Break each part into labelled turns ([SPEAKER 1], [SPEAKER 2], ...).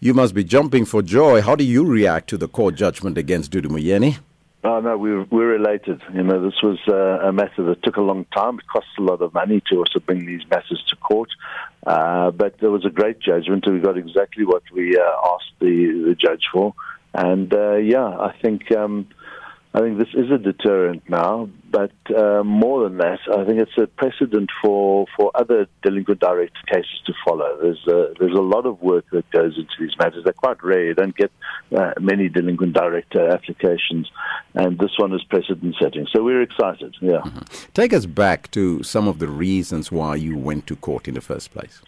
[SPEAKER 1] You must be jumping for joy. How do you react to the court judgment against Dudu Myeni?
[SPEAKER 2] Oh, no, we're, we're elated. You know, this was uh, a matter that took a long time. It costs a lot of money to also bring these matters to court. Uh, but there was a great judgment, we got exactly what we uh, asked the, the judge for. And uh, yeah, I think um, I think this is a deterrent now, but uh, more than that, I think it's a precedent for, for other delinquent director cases to follow. There's a, there's a lot of work that goes into these matters. They're quite rare. You don't get uh, many delinquent director applications, and this one is precedent setting. So we're excited. Yeah. Mm-hmm.
[SPEAKER 1] Take us back to some of the reasons why you went to court in the first place.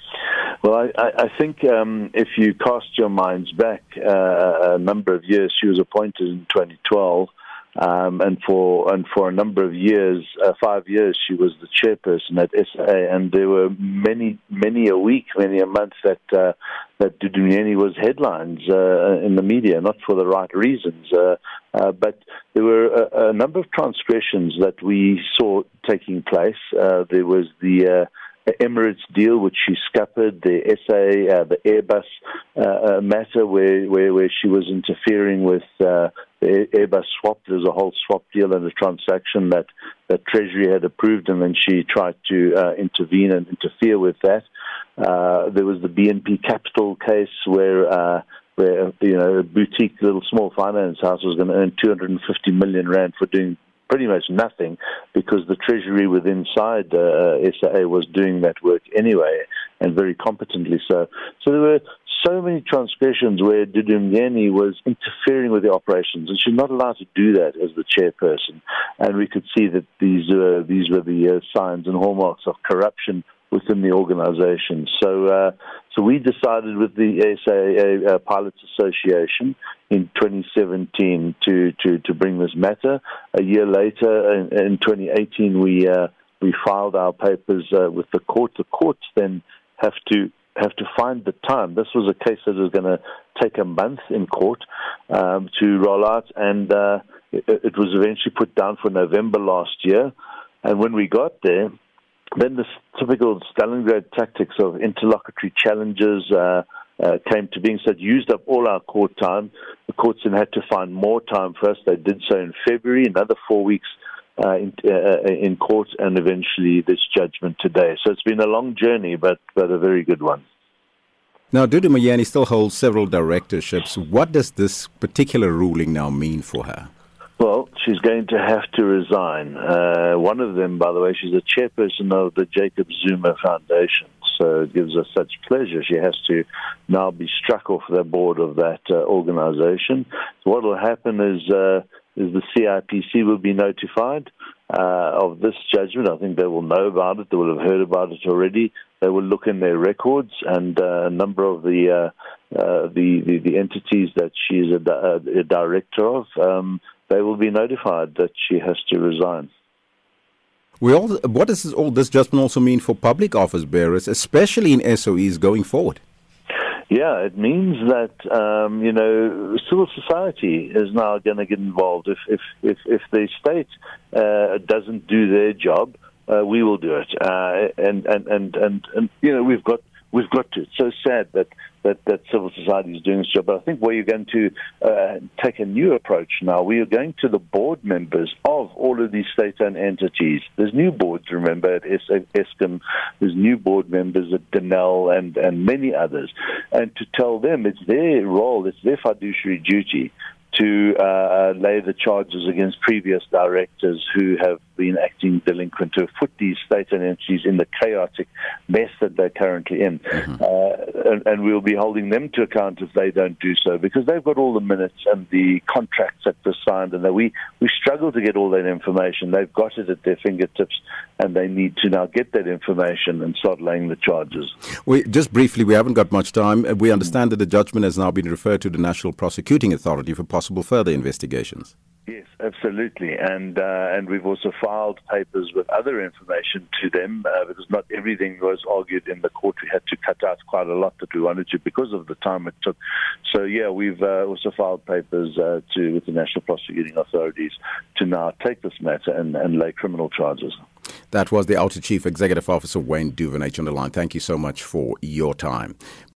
[SPEAKER 2] Well, I, I think um, if you cast your minds back uh, a number of years, she was appointed in 2012. Um, and for and for a number of years, uh, five years, she was the chairperson at SA, and there were many, many a week, many a month that uh, that Dudu was headlines uh, in the media, not for the right reasons, uh, uh, but there were a, a, number of transgressions that we saw taking place. Uh, there was the Emirates deal, which she scuppered, the SA, uh, the Airbus uh, uh, matter, where, where, where she was interfering with Airbus swap. There's a whole swap deal and a transaction that, that Treasury had approved, and then she tried to uh, intervene and interfere with that. Uh, there was the BNP Capital case where where you know a boutique little small finance house was going to earn 250 million rand for doing pretty much nothing because the Treasury within inside uh, SAA was doing that work anyway and very competently so. So there were so many transgressions where Dudu Myeni was interfering with the operations, and she's not allowed to do that as the chairperson. And we could see that these uh, these were the uh, signs and hallmarks of corruption within the organization. So, uh, so we decided with the SAA uh, Pilots Association in 2017 to, to, to bring this matter. A year later, in, in 2018, we uh, we filed our papers uh, with the court. The courts then have to have to find the time. This was a case that was going to take a month in court um, to roll out, and uh, it, it was eventually put down for November last year. And when we got there, then the typical Stalingrad tactics of interlocutory challenges uh, uh, came to being. So it used up all our court time. The courts then had to find more time for us. They did so in February, another four weeks uh, in, uh, in court, and eventually this judgment today. So it's been a long journey, but, but a very good one.
[SPEAKER 1] Now, Dudu Myeni still holds several directorships. What does this particular ruling now mean for her?
[SPEAKER 2] Well, she's going to have to resign. Uh, one of them, by the way, she's a chairperson of the Jacob Zuma Foundation. So it gives us such pleasure. She has to now be struck off the board of that uh, organization. So what will happen is, uh, is the CIPC will be notified uh, of this judgment. I think they will know about it. They will have heard about it already. They will look in their records, and uh, a number of the, uh, uh, the, the, the entities that she is a, a director of um, they will be notified that she has to resign.
[SPEAKER 1] We all, what does all this judgment also mean for public office bearers, especially in SOEs going forward?
[SPEAKER 2] Yeah, it means that um, you know civil society is now going to get involved. If if if, if the state uh, doesn't do their job, uh, we will do it. Uh, and, and and and and you know we've got we've got to. It's so sad that, that, that civil society is doing this job. But I think we're going to uh, take a new approach now. We are going to the board members of all of these state-owned entities. There's new boards, remember, at Eskom. There's new board members at Denel and, and many others. And to tell them it's their role, it's their fiduciary duty to uh, lay the charges against previous directors who have been acting delinquent, to put these state entities in the chaotic mess that they're currently in. Mm-hmm. Uh, and, and, we'll be holding them to account if they don't do so, because they've got all the minutes and the contracts that were signed, and that we, we struggle to get all that information. They've got it at their fingertips, and they need to now get that information and start laying the charges.
[SPEAKER 1] We, just briefly, we haven't got much time. We understand that the judgment has now been referred to the National Prosecuting Authority for possible further investigations.
[SPEAKER 2] Yes, absolutely, and uh, and we've also filed papers with other information to them uh, because not everything was argued in the court. We had to cut out quite a lot that we wanted to because of the time it took. So yeah, we've uh, also filed papers uh, to with the national prosecuting authorities to now take this matter and, and lay criminal charges.
[SPEAKER 1] That was the OUTA Chief Executive Officer Wayne Duvenage on the line. Thank you so much for your time.